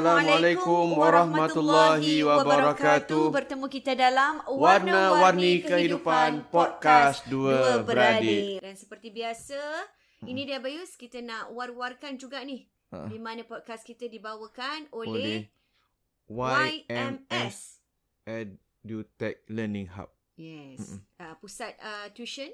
Assalamualaikum warahmatullahi wabarakatuh. Bertemu kita dalam Warna-Warni Kehidupan Podcast Dua Beradik. Dan seperti biasa, ini dia Bayus, kita nak war-warkan juga ni. Ha. Di mana podcast kita dibawakan Oleh oleh YMS YMS. EduTech Learning Hub. Yes. Uh, pusat uh, tuition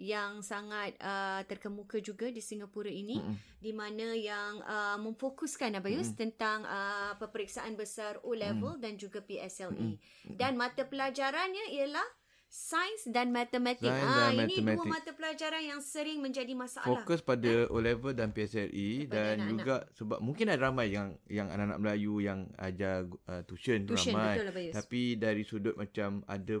yang sangat uh, terkemuka juga di Singapura ini Mm-mm. di mana yang uh, memfokuskan Abayus Mm-mm. tentang uh, peperiksaan besar O level dan juga PSLE. Mm-mm. Dan mata pelajarannya ialah sains dan matematik. Sains ah dan ini dua matematik. mata pelajaran yang sering menjadi masalah. Fokus pada O level dan PSLE Kepada dan anak-anak. juga sebab mungkin ada ramai yang yang anak-anak Melayu yang ajar uh, tuition, tu Tuition ramai. betul Abayus. Tapi dari sudut macam ada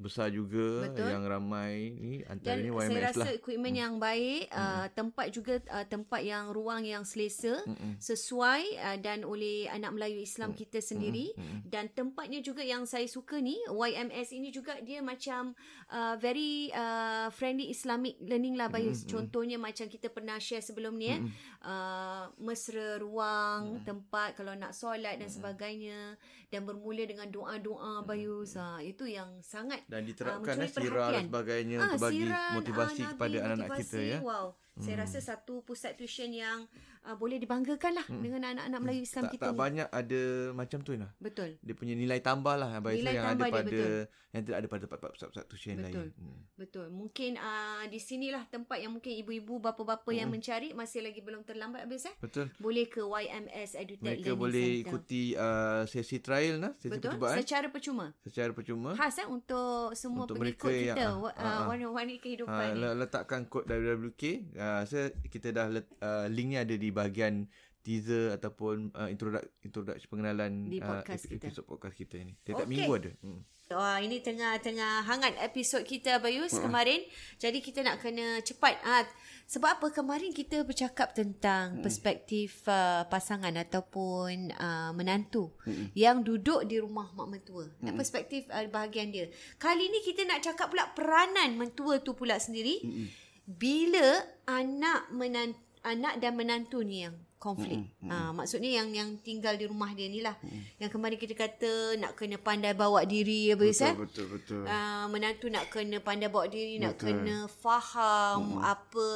besar juga Betul. yang ramai ni dan antaranya saya YMS rasa lah. equipment yang baik, uh, tempat juga uh, tempat yang ruang yang selesa. Mm-mm. sesuai uh, dan oleh anak Melayu Islam kita sendiri Mm-mm. dan tempatnya juga yang saya suka ni YMS ini juga dia macam uh, very uh, friendly Islamic learning lah Bayus. Mm-mm. Contohnya macam kita pernah share sebelum ni eh Mm-mm. uh, mesra ruang, tempat kalau nak solat dan sebagainya dan bermula dengan doa-doa Bayus. Ha, itu yang sangat dan diterapkan mencuri uh, sirah dan sebagainya Ah, untuk bagi siran, motivasi ah, kepada anak-anak kita ya. Wow. Saya Hmm. rasa satu pusat tuition yang uh, boleh dibanggakan lah dengan anak-anak Melayu Islam Tak, kita tak ni. banyak ada macam tu lah. Betul. Dia punya nilai tambah lah Nilai yang tambah ada dia, pada betul. yang tidak ada pada pusat-pusat tuition Betul. lain. Hmm. Betul. Mungkin uh, di sinilah tempat yang mungkin ibu-ibu, bapa-bapa yang mencari masih lagi belum terlambat habis eh. Betul. Boleh ke YMS Edutech Mereka Learning boleh Center. ikuti uh, sesi trial lah, sesi Betul. percubaan Secara percuma. secara percuma. Khas eh untuk semua Untuk pengikut mereka yang- kita. ah, uh, warna-warni kehidupan Ha, ni. le- letakkan kod WWK. Uh, saya kita dah let, uh, linknya ada di bahagian teaser ataupun uh, introduction introduction pengenalan Di uh, podcast ep- kita. episod podcast kita ni. Setiap Okey. minggu ada. Hmm. Wah, ini tengah-tengah hangat episod kita Bayus Hmm. kemarin. Jadi kita nak kena cepat. Ah, sebab apa kemarin kita bercakap tentang Hmm. perspektif uh, pasangan ataupun uh, menantu Hmm. yang duduk di rumah mak mentua. Dan perspektif uh, bahagian dia. Kali ni kita nak cakap pula peranan mentua tu pula sendiri. Hmm. Bila anak menantu anak dan menantu ni yang konflik. Hmm, Ha, maksudnya yang yang tinggal di rumah dia ni lah. Yang kemarin kita kata nak kena pandai bawa diri apa eh? betul betul. Uh, menantu nak kena pandai bawa diri, nak Betul. kena faham apa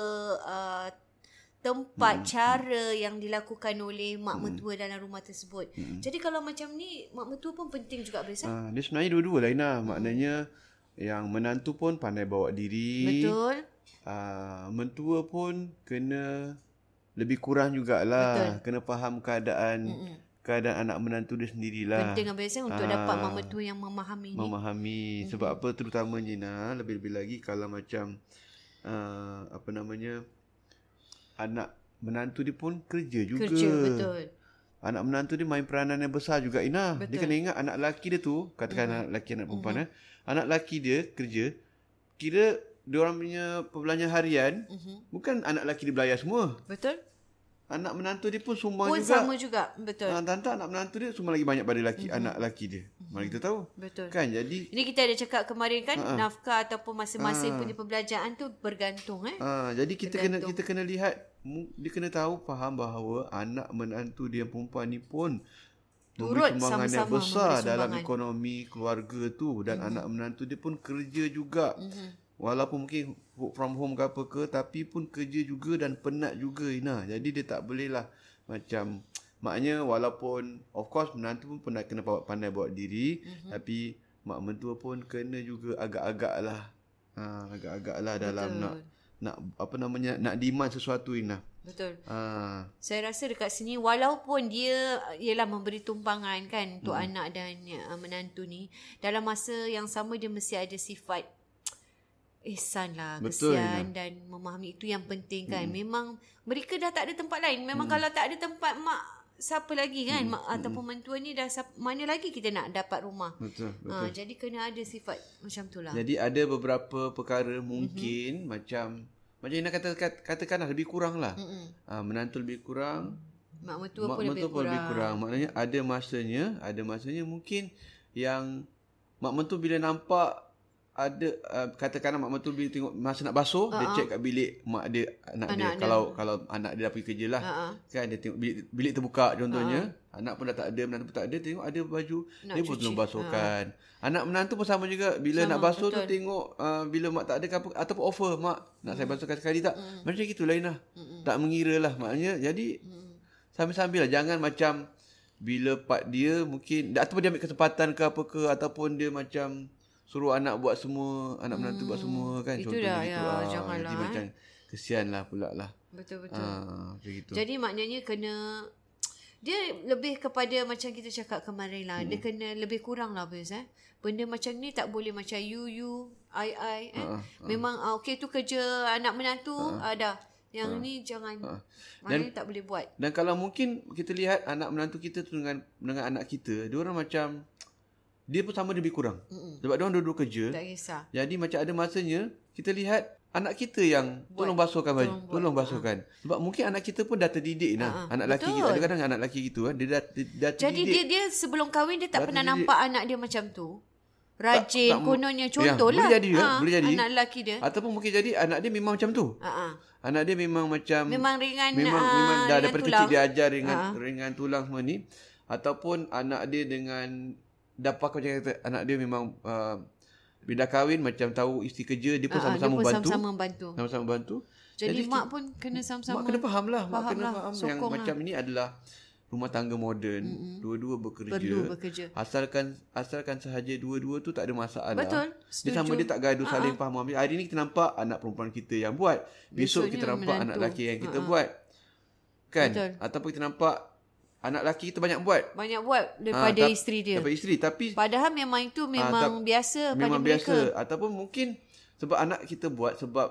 uh, tempat cara yang dilakukan oleh mak mentua dalam rumah tersebut. Jadi kalau macam ni mak mentua pun penting juga Abis eh? Ah, dia sebenarnya dua-dua lah Ina. Maknanya yang menantu pun pandai bawa diri. Betul. Ah, mentua pun kena lebih kurang jugalah. Kena faham keadaan Mm-mm. keadaan anak menantu dia sendirilah. Penting Abis eh untuk Ah. dapat mak mentua yang memahami ni. Memahami. Sebab apa terutamanya Ina, lebih-lebih lagi kalau macam uh, apa namanya anak menantu dia pun kerja juga. Kerja betul. Anak menantu dia main peranan yang besar juga Ina. Betul. Dia kena ingat anak lelaki dia tu, katakan anak lelaki anak perempuan eh. Anak lelaki dia kerja, kira dia orang punya perbelanjaan harian Mhm. bukan anak lelaki dia belayar semua. Betul? anak menantu dia pun sumbang Pun juga. sama juga. Betul. Ah, tante anak menantu dia semua lagi banyak pada laki mm-hmm. anak lelaki dia. Mana kita tahu. Betul. Kan jadi Ini kita ada cakap kemarin kan uh-huh. nafkah ataupun masing-masing punya pembelanjaan tu bergantung eh. ah jadi kita kena Tergantung. kita kena lihat dia kena tahu faham bahawa anak menantu dia perempuan ni pun Turut memberi sumbangan yang besar dalam ekonomi keluarga tu dan mm-hmm. anak menantu dia pun kerja juga. Mm-hmm. Walaupun mungkin work from home ke apa ke tapi pun kerja juga dan penat juga Ina. Jadi dia tak boleh lah macam maknanya walaupun of course menantu pun pernah kena pandai bawa diri mm-hmm. tapi mak mentua pun kena juga agak-agak lah. Ha, agak-agak lah dalam Betul. nak nak apa namanya nak demand sesuatu Ina. Betul. Ha, Saya rasa dekat sini walaupun dia ialah memberi tumpangan kan untuk hmm. anak dan uh, menantu ni dalam masa yang sama dia mesti ada sifat ihsan lah, Betul, kesian dan memahami itu yang penting kan. Hmm. Memang mereka dah tak ada tempat lain. Memang hmm. kalau tak ada tempat mak siapa lagi kan hmm. mak ataupun mentua ni dah siapa, mana lagi kita nak dapat rumah. betul betul. Ha, jadi kena ada sifat macam tu lah. Jadi ada beberapa perkara mungkin mm-hmm. macam macam Ina kata kat- katakanlah lebih kurang lah. Uh, menantu lebih kurang, Mak mentua mak pun lebih mentua pun kurang. lebih kurang. Maknanya ada masanya, ada masanya mungkin yang mak mentua bila nampak ada uh, katakanlah mak mentua bila tengok masa nak basuh uh-huh. dia check kat bilik mak dia anak, Anak dia dia. kalau kalau anak dia dah pergi kerja lah Ha-ha. kan dia tengok bilik, bilik terbuka contohnya anak pun dah tak ada menantu pun tak ada tengok ada baju Nak dia pun cuci. tolong basuhkan anak menantu pun sama juga bila Sama, nak basuh tu betul. tengok uh, bila mak tak ada apa ataupun offer mak nak saya basuhkan sekali tak macam gitu lain lah tak mengira lah maknanya jadi sambil-sambil lah jangan macam bila part dia mungkin ataupun dia ambil kesempatan ke apa ke ataupun dia macam suruh anak buat semua anak menantu buat semua kan Itu contohnya dah, gitu ya, Ah, janganlah, jadi eh. macam kesian lah pula lah Betul-betul. ah macam gitu Jadi maknanya kena dia lebih kepada macam kita cakap kemarin lah. Hmm. Dia kena lebih kurang lah Bez eh. Benda macam ni tak boleh macam you you I I eh. Ha, Memang uh, okey tu kerja anak menantu ada. Yang ni jangan Ha. maknanya tak boleh buat. Dan kalau mungkin kita lihat anak menantu kita tu dengan dengan anak kita, dia orang macam dia pun sama lebih kurang. Mm-mm. Sebab dia orang dua-dua kerja. Tak kisah. Jadi macam ada masanya kita lihat anak kita yang buat. tolong basuhkan baju, Tolong tolong, basuhkan. Sebab mungkin anak kita pun dah terdidik nah. Ha, ha. Anak lelaki kita, ada kadang anak lelaki gitu kan, dia dah dah terdidik. Jadi dia dia sebelum kahwin dia tak Dah pernah terdidik. nampak anak dia macam tu. Rajin, tak- kononnya Ya, contohlah. boleh jadi, ya, boleh jadi. Anak lelaki dia. ataupun mungkin jadi anak dia memang macam tu. Ha. Anak dia memang macam Memang ringan memang, ah, memang dah daripada tulang. kecil dia ajar ringan Ha. ringan tulang semua ni ataupun anak dia dengan dapat macam kata anak dia memang uh, bila kahwin macam tahu isteri kerja dia pun Ah, ah, sama-sama dia pun bantu sama-sama bantu. sama-sama bantu Jadi, Jadi, mak pun kena sama-sama. mak kena faham lah mak Faham kena lah, faham yang lah. macam ini adalah rumah tangga moden mm-hmm. dua-dua bekerja Perlu bekerja. asalkan asalkan sahaja dua-dua tu tak ada masalah Betul, dia sama dia tak gaduh saling faham hari ni kita nampak anak perempuan kita yang buat besok Besoknya kita nampak anak menantu. lelaki yang kita buat kan Betul. ataupun kita nampak anak lelaki kita banyak buat Banyak buat daripada Ah, tap- isteri dia. daripada isteri tapi Padahal memang itu memang tap- biasa pada memang mereka. biasa ataupun mungkin sebab anak kita buat sebab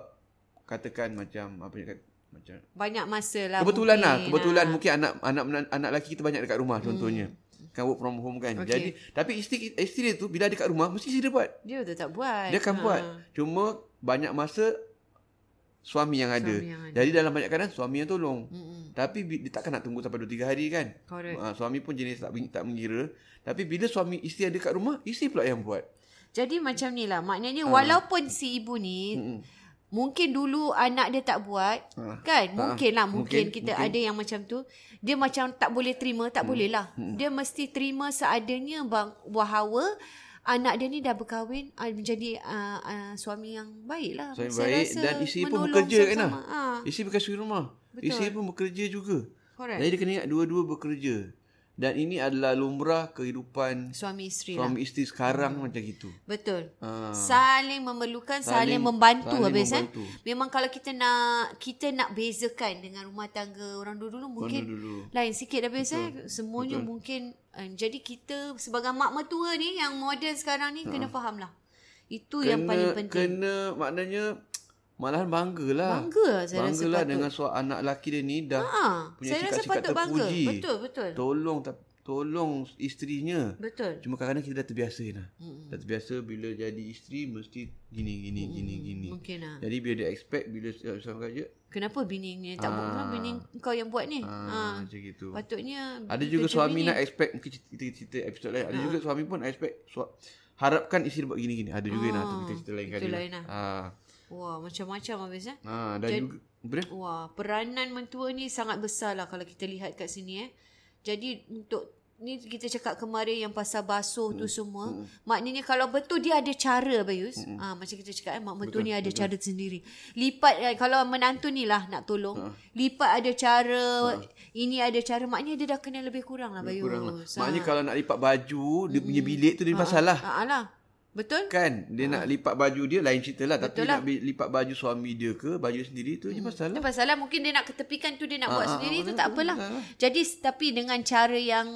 katakan macam apa kata macam Banyak masa lah kebetulan lah mungkin. kebetulan Ah. mungkin anak anak anak, lelaki kita banyak dekat rumah contohnya kan work from home kan Hmm. Okey. jadi tapi isteri isteri dia tu bila ada kat rumah mesti isteri dia buat Dia tu tak buat. dia akan Ah. buat cuma banyak masa suami yang ada Suami yang ada. jadi dalam banyak keadaan suami yang tolong Mm-mm. tapi dia takkan nak tunggu sampai 2 3 hari kan Correct. uh, suami pun jenis tak tak mengira tapi bila suami isteri ada kat rumah isteri pula yang buat Jadi macam ni lah. Maknanya Ah. walaupun si ibu ni Mm-mm. mungkin dulu anak dia tak buat. Ah. Kan? Mungkin lah. Mungkin, Mungkin, kita mungkin. ada yang macam tu. Dia macam tak boleh terima. Tak boleh lah. Dia mesti terima seadanya bang, bahawa anak dia ni dah berkahwin ah, menjadi uh, uh, suami yang baik lah. suami Saya baik rasa dan isteri pun bekerja kan lah. Ah, isteri bukan suri rumah Betul. isteri pun bekerja juga correct. jadi dia kena ingat dua-dua bekerja dan ini adalah lumrah kehidupan Suami isteri lah. suami isteri sekarang macam gitu Betul. Ah. Saling memerlukan, saling, Saling- membantu saling habis membantu. kan. Memang kalau kita nak kita nak bezakan dengan rumah tangga orang dulu-dulu mungkin dulu. lain sikit habis eh. Semuanya Betul. mungkin uh, jadi kita sebagai mak mertua ni yang moden sekarang ni kena faham lah. Itu yang paling penting. Ha. Kena maknanya malahan banggalah. Bangga lah saya rasa Banggalah patut. dengan suara anak lelaki dia ni dah Ha, punya saya rasa sikap-sikap patut bangga. terpuji. Betul, betul. Tolong tak tolong isterinya. Betul. Cuma kadang-kadang kita dah terbiasa Ina. Hmm. Dah terbiasa bila jadi isteri mesti gini gini hmm. gini gini. Mungkin lah. Jadi bila dia expect bila sama kerja Kenapa bini ni tak buat? Kenapa bini kau yang buat ni? ah, Ha. macam gitu. Patutnya Ada juga suami bini. nak expect mungkin kita cerita episod lain. Ada juga suami pun expect su- harapkan isteri buat gini-gini. Ada juga nak tu kita cerita lain itu kali. lain lah. Ah. Wah, macam-macam habis eh. Ah, dan Jadi- juga apa dia? Wah, peranan mentua ni sangat besar lah kalau kita lihat kat sini eh. Jadi untuk ni kita cakap kemarin yang pasal basuh tu semua. Maknanya kalau betul dia ada cara Bayus. Ah macam kita cakap eh mak mentua ni ada cara sendiri. Lipat eh, kalau menantu ni lah nak tolong. Lipat ada cara, ini ada cara. Maknanya dia dah kena lebih kurang lah Bayus. Kurang lah. Ah. Maknanya kalau nak lipat baju, dia punya bilik tu dia pasal lah. Ah, ah lah. Betul? Kan dia nak lipat baju dia lain cerita lah Betul tapi lah. nak lipat baju suami dia ke baju sendiri tu je pasal Itu lah. pasal lah mungkin dia nak ketepikan tu dia nak Ah, buat ah, sendiri ah, tu betul, tak apalah. betul lah. Jadi tapi dengan cara yang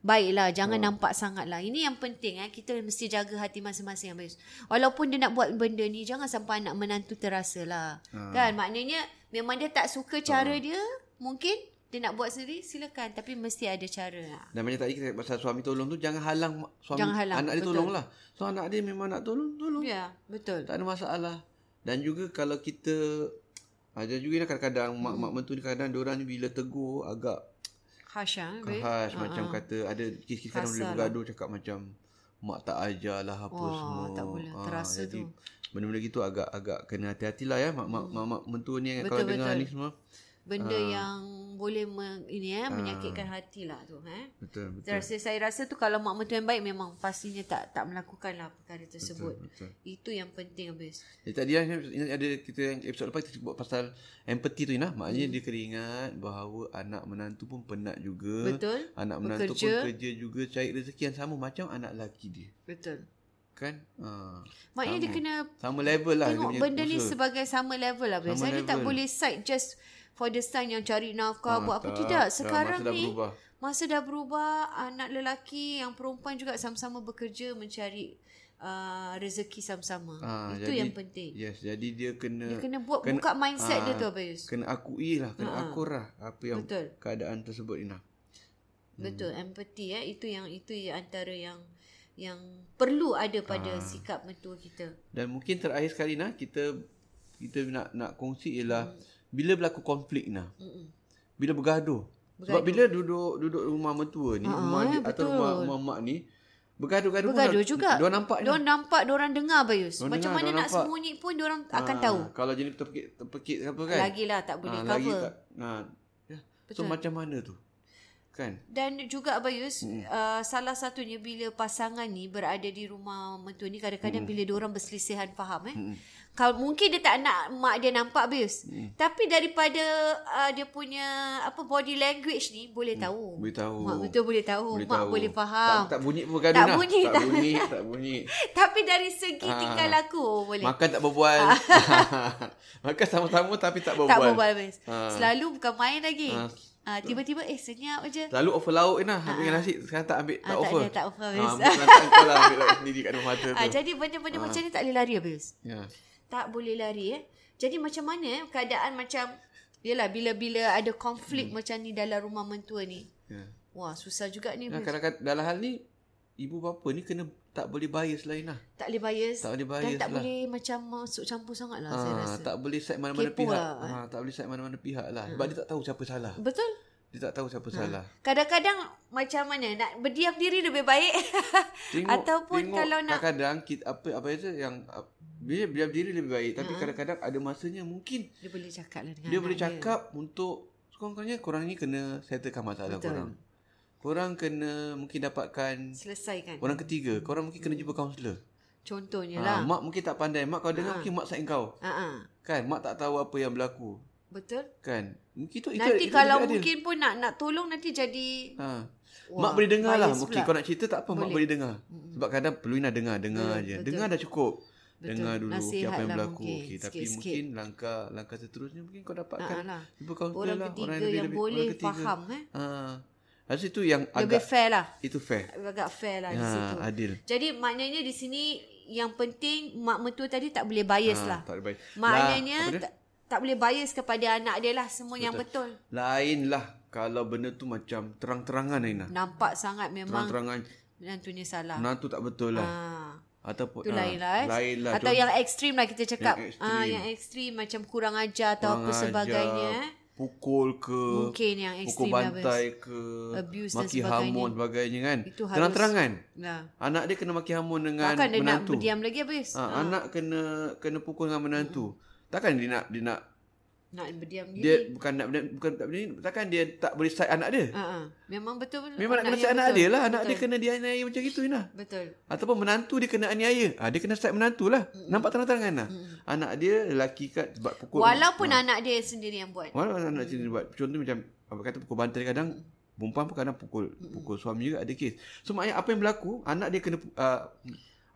baik lah. Jangan Ah. nampak sangat lah. Ini yang penting eh. Kita mesti jaga hati masing-masing Abis. Walaupun dia nak buat benda ni jangan sampai anak menantu terasa lah. Ah. Kan maknanya memang dia tak suka cara dia. Mungkin dia nak buat sendiri silakan. Tapi mesti ada cara lah. Dan macam tadi kita pasal suami tolong tu jangan halang mak- suami Jangan halang, anak dia betul. tolong lah. So anak dia memang nak tolong, tolong. Ya betul. Tak ada masalah. Dan juga kalau kita ada juga ni kadang-kadang Hmm. mak-mak mentu ni kadang diorang ni bila tegur agak Hasha Abis. khas macam kata ada kes-kes kadang boleh Kasar bergaduh cakap macam mak tak ajar lah apa Wah, semua. tak boleh. Ah, Terasa jadi, tu. Benda-benda gitu agak agak kena hati-hatilah ya mak-mak mak-mak mentua ni Betul, kalau dengar betul. ni semua. Benda yang boleh me, ini eh menyakitkan hati lah tu eh. Betul betul. Saya rasa, saya rasa tu kalau mak mentua yang baik memang pastinya tak tak melakukan lah perkara tersebut. betul. Itu yang penting habis. Jadi tadi lah, ingat ada kita yang episod lepas kita sebut pasal empathy tu Ina. Maknanya dia kena ingat bahawa anak menantu pun penat juga. Betul. Anak menantu Bekerja. pun kerja juga cari rezeki yang sama macam anak lelaki dia. Betul. Kan? Ha. Maknanya dia kena Sama level lah tengok dia benda ni sebagai sama level lah. Biasa Sama dia tak boleh side just for the son yang cari nafkah Ah, buat apa tidak. Dah, Sekarang masa dah ni berubah. masa dah berubah anak lelaki yang perempuan juga sama-sama bekerja mencari uh, rezeki sama-sama. Ah, Itu jadi- yang penting. Yes, jadi dia kena Dia kena buat buka mindset dia ah, tu Abayus. Kena akui lah, kena akur lah apa yang Betul. keadaan tersebut Ina. Betul, empathy eh itu yang itu yang antara yang yang perlu ada pada Ah. sikap mentua kita. Dan mungkin terakhir sekali nah kita kita nak nak kongsi ialah Hmm. bila berlaku konflik nah. Bila bergaduh. Sebab Bergaduh. bila duduk duduk rumah mentua ni, Ah, rumah eh, dia, atau betul. rumah, rumah mak ni bergaduh-gaduh pun Bergaduh dah- juga. Dia nampak ni. Diorang nampak, diorang dengar Bayus. Diorang Macam dengar, mana diorang nak nampak. sembunyi pun diorang akan Ah, tahu. Kalau jenis terpekik terpekik apa kan. Lagilah tak boleh Ah, cover. Lagi tak. Nah, ya. So Betul. macam mana tu? Kan? Dan juga Abayus, uh, salah satunya bila pasangan ni berada di rumah mentua ni kadang-kadang bila diorang berselisihan faham eh. Kalau mungkin dia tak nak mak dia nampak Abayus. Tapi daripada uh, dia punya apa body language ni boleh tahu. Boleh tahu. Mak mentua boleh tahu, mak boleh faham. Tak, tak bunyi pun bergaduh Tak bunyi, tak tak. bunyi, tak bunyi. Tapi dari segi Ah. tingkah laku oh, boleh. Makan tak berbual. Makan sama-sama tapi tak berbual. tak berbual Abayus. Ah. Selalu bukan main lagi. Ah. Ah, tiba-tiba eh senyap je. Lalu offer lauk je nah. Ambil nasi. Sekarang tak ambil. Ah, Tak tak offer. ada, tak offer, Ah, habis. kelantan kau lah. Ambil lauk sendiri kat rumah tu. Ah, jadi benda-benda macam ni tak boleh lari Abayus. Ya. Tak boleh lari eh. Jadi macam mana eh keadaan macam Yelah bila-bila ada konflik hmm. macam ni dalam rumah mentua ni. Ya. Wah susah juga ni. Nah, kadang-kadang dalam hal ni ibu bapa ni kena tak boleh bias lain lah. tak boleh bias. Tak boleh Dan bias tak lah. boleh macam masuk campur sangat lah saya Ah, rasa. tak boleh set mana-mana Kepo pihak. lah. Ah, tak boleh set mana-mana pihak lah. Sebab dia tak tahu siapa salah. Betul? Dia tak tahu siapa salah. Kadang-kadang macam mana nak berdiam diri lebih baik ataupun tengok kalau nak kadang-kadang kita apa apa saja yang dia biar diri lebih baik tapi kadang-kadang ada masanya mungkin dia boleh cakap lah dengan dia boleh cakap untuk sekurang-kurangnya korang ni kena settlekan masalah Betul. korang. Korang kena mungkin dapatkan Selesaikan. orang ketiga. Korang mungkin kena jumpa kaunselor. Contohnya Ha, lah. mak mungkin tak pandai. Mak kau dengar mungkin mak sayang kau. Ha. Kan? Mak tak tahu apa yang berlaku. Betul? Kan? Mungkin itu, itu Nanti itu kalau adil. mungkin pun nak nak tolong nanti jadi Ha. Wah, mak boleh dengar lah. Mungkin pula. kau nak cerita tak apa. Mak Boleh. boleh dengar. Sebab kadang perlu nak dengar. Dengar Betul, je. betul. Dengar dah cukup. Betul. Dengar dulu okay, apa yang lah berlaku. mungkin, Okay, tapi sikit-sikit. mungkin langkah langkah seterusnya mungkin kau dapatkan. Ah, lah. Orang lah. ketiga orang yang, lebih, boleh orang faham eh. Ha. Rasa itu yang Lebih agak fair lah. itu fair. Agak fair lah di Ha, situ. adil. Jadi maknanya di sini yang penting mak mentua tadi tak boleh bias Ha, lah. tak boleh bias. Maknanya Lah, apa dia? tak, tak boleh bias kepada anak dia lah semua yang betul. Lain lah kalau benda tu macam terang-terangan Aina. Nampak sangat memang Terang-terangan menantunya salah. menantu tak betul lah. Ah. Ataupun Itu ah, lain lah eh. Lain lah. Atau yang ekstrim lah kita cakap. Yang ah, ekstrim. yang ekstrim macam kurang ajar atau apa Kurang sebagainya. ajar, eh. Pukul ke. Mungkin yang Pukul bantai ke. Abuse dan maki sebagainya. hamun sebagainya kan. Itu harus- Terang-terangan. Nah. Anak dia kena maki hamun dengan Takkan dia nak menantu. berdiam lagi habis? Ha, Anak kena kena pukul dengan menantu. Takkan dia nak dia nak Nak berdiam diri. dia bukan nak bukan tak berani takkan dia tak boleh side anak dia. Ha, ha. Memang betul. Memang nak kena side anak betul. dia lah. Anak betul. dia kena dianiaya macam itu Ina. Betul. Ataupun menantu dia kena aniaya. Ah dia kena side menantu lah. Nampak terang-terangan lah. Anak dia lelaki kat sebab pukul. Walaupun anak dia sendiri yang buat. Walaupun anak sendiri buat. Contoh macam apa kata pukul bantai kadang perempuan pun kadang pukul pukul suami juga ada kes. So maknanya apa yang berlaku anak dia kena uh,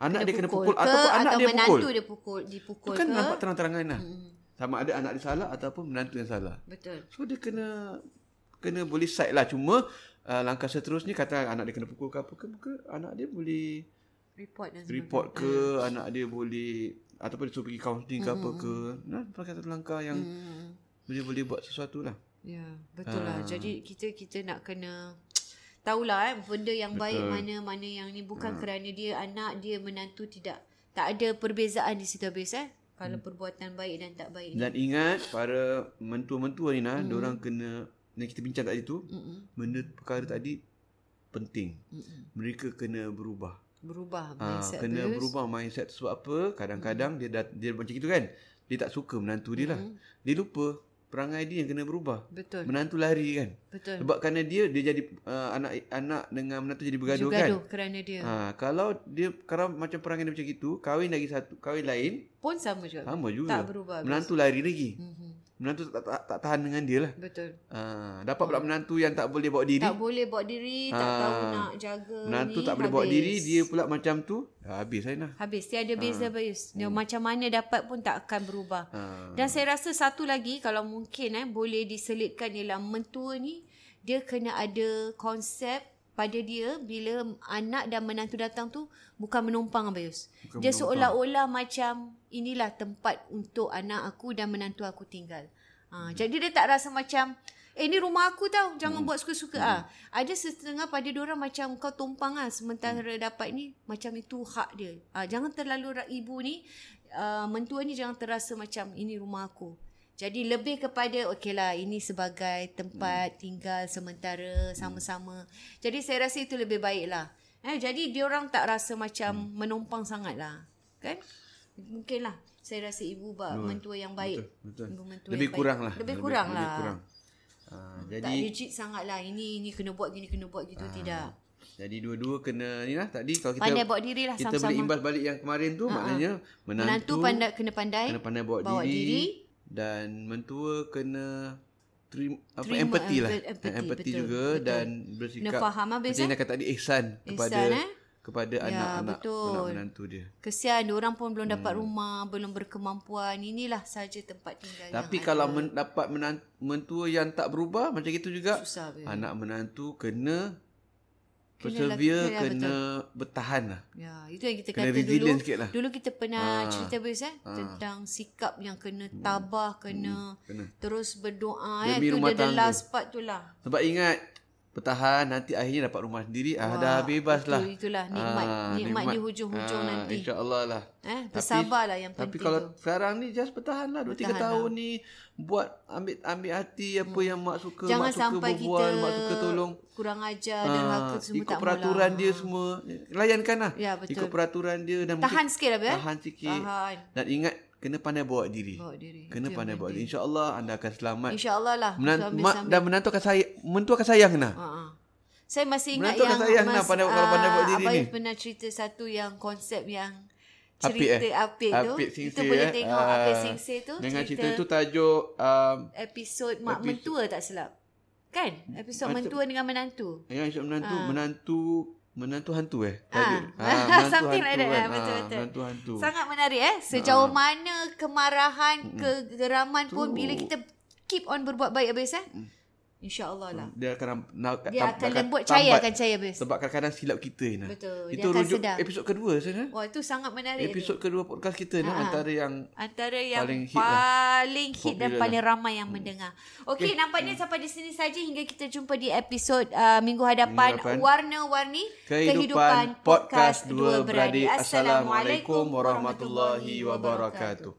anak dia kena pukul ke, ataupun anak atau dia menantu pukul. dia pukul. Dipukul Itu kan ke. nampak terang-terangan lah. Sama ada anak dia salah ataupun menantu yang salah. Betul. So dia kena kena boleh side lah. Cuma uh, langkah seterusnya kata anak dia kena pukul ke apa ke, ke anak dia boleh Report dan report ke, anak dia boleh ataupun dia suruh pergi counselling ke apa ke. Nah, langkah satu langkah yang Hmm. boleh boleh buat sesuatu lah. Ya, betul lah. Ah. Jadi kita kita nak kena tahulah eh benda yang baik Betul. mana mana yang ni bukan kerana dia anak dia menantu tidak tak ada perbezaan di situ habis eh. Kalau perbuatan baik dan tak baik ni. Dan ingat para mentua-mentua ni nah, mm. orang kena yang kita bincang tadi tu, Mm-mm. benda perkara tadi penting. Mm-mm. Mereka kena berubah. Berubah Ah, mindset kena habis. berubah mindset sebab apa? Kadang-kadang dia dah, dia macam itu kan. Dia tak suka menantu dia lah. Dia lupa perangai dia yang kena berubah. Betul. Menantu lari kan. Betul. Sebab kerana dia dia jadi uh, anak anak dengan menantu jadi bergaduh kan. Gaduh kerana dia. Ha, kalau dia kalau macam perangai dia macam itu, kahwin lagi satu, kahwin lain Pun sama juga. sama juga. Tak berubah. habis. Menantu lari lagi. Mhm. Menantu tak, tak, tak tahan dengan dia lah. Betul. Ha, dapat pula menantu yang tak boleh bawa diri. Tak boleh bawa diri, tak Ah, tahu nak jaga Menantu ni, tak boleh bawa habis. diri, dia pula macam tu. Ha, habis saya nak. Habis. Tiada beza Ah. habis. Dia macam mana dapat pun tak akan berubah. Ha. Dan saya rasa satu lagi kalau mungkin eh boleh diselitkan ialah mentua ni dia kena ada konsep pada dia bila anak dan menantu datang tu bukan menumpang Abayus. Bukan Dia menumpang. seolah-olah macam inilah tempat untuk anak aku dan menantu aku tinggal. Ha, jadi dia tak rasa macam Eh ni rumah aku tau Jangan buat suka-suka ah. Ada setengah pada orang macam Kau tumpang ah Sementara dapat ni Macam itu hak dia ah, Jangan terlalu Ibu ni uh, Mentua ni jangan terasa macam Ini rumah aku jadi lebih kepada okey lah ini sebagai tempat tinggal sementara sama-sama. Jadi saya rasa itu lebih baik lah. Eh, jadi dia orang tak rasa macam menumpang sangat lah. Kan? Mungkin lah. Saya rasa ibu bak mentua yang baik. Betul. Ibu mentua Lebih yang kurang baik. lah. Lebih kurang lah. Lebih kurang. Ha, Tak jadi rigid sangat lah. Ini ini kena buat gini, kena buat gitu. Tidak. jadi dua-dua kena ni lah tadi kalau kita Pandai bawa diri lah kita sama-sama. boleh imbas balik yang kemarin tu maknanya menantu, Menantu pandai, kena pandai. kena pandai bawa, bawa diri, diri. Dan mentua kena terima, apa Terima, empathy lah empa- empathy, empathy betul, juga betul. dan bersikap Kena faham habis, macam eh? yang kata tadi ihsan kepada Ihsan, eh? kepada Ya, anak-anak anak menantu dia Kesian orang pun belum Hmm. dapat rumah, belum berkemampuan. Inilah saja tempat tinggal tapi yang kalau men, dapat menantu, mentua yang tak berubah macam itu juga susah anak menantu Kena persevere lagi- ya, kena bertahan lah Ya, itu yang kita Kena kata dulu. lah. Dulu kita pernah Ah. cerita bes eh tentang sikap yang kena tabah, kena, Hmm, kena. terus berdoa Demi eh. Itu dia the last part tu lah. sebab ingat bertahan nanti akhirnya dapat rumah sendiri ah Wah, dah bebas betul, lah itulah nikmat- nikmat di hujung-hujung nanti. insyaallah lah Eh, bersabarlah yang tapi penting kalau tu. sekarang ni just bertahan lah 2 3 Bertahan tahun ni buat ambil ambil hati apa yang mak suka Hmm. Jangan mak suka sampai berbual kita mak suka tolong kurang ajar, Ah, derhaka semua ikut tak peraturan maulah. dia semua layankan lah Ya, betul. ikut peraturan dia dan Tahan mungkin sikit lah be, eh. tahan sikit Tahan. dan ingat kena pandai bawa diri Bawa diri. kena Itu pandai bawa diri insyaallah anda akan selamat InsyaAllah lah. Menan- Sambil- mak sambil- dan menantu akan sayang mentua akan sayang nah Ha, ha. Saya masih ingat Menantu yang akan sayang lah pandai- kalau pandai buat diri Abang ni. pernah cerita satu yang konsep yang Apik cerita eh? apik, tu. Apik Kita Singsir, boleh eh? tengok Ah, apik singsir tu. Dengan cerita, cerita tu tajuk um, episod mak episod- mentua tak silap. Kan? Episod mentua dengan menantu. yang isu menantu menantu menantu hantu eh Ah. tajuk. Ah, something like that. kan? Ah, betul, Ah, betul. menantu hantu Sangat menarik eh. Sejauh mana kemarahan, kegeraman pun Tu. bila kita keep on berbuat baik habis eh. InsyaAllah lah. Dia akan nak, Dia akan lembut cahaya akan cahaya bes. Sebab kadang-kadang silap kita Ina. Betul, dia Itu akan rujuk sedar. episod kedua sana. Wah itu sangat menarik. Episod kedua podcast kita ni antara yang Antara yang Paling hit lah. paling hit dan Popular paling lah. ramai yang mendengar. Okey, nampaknya sampai di sini saja hingga kita jumpa di episod uh, minggu hadapan hadapan. Warna-warni kehidupan podcast dua beradik. Assalamualaikum warahmatullahi wabarakatuh.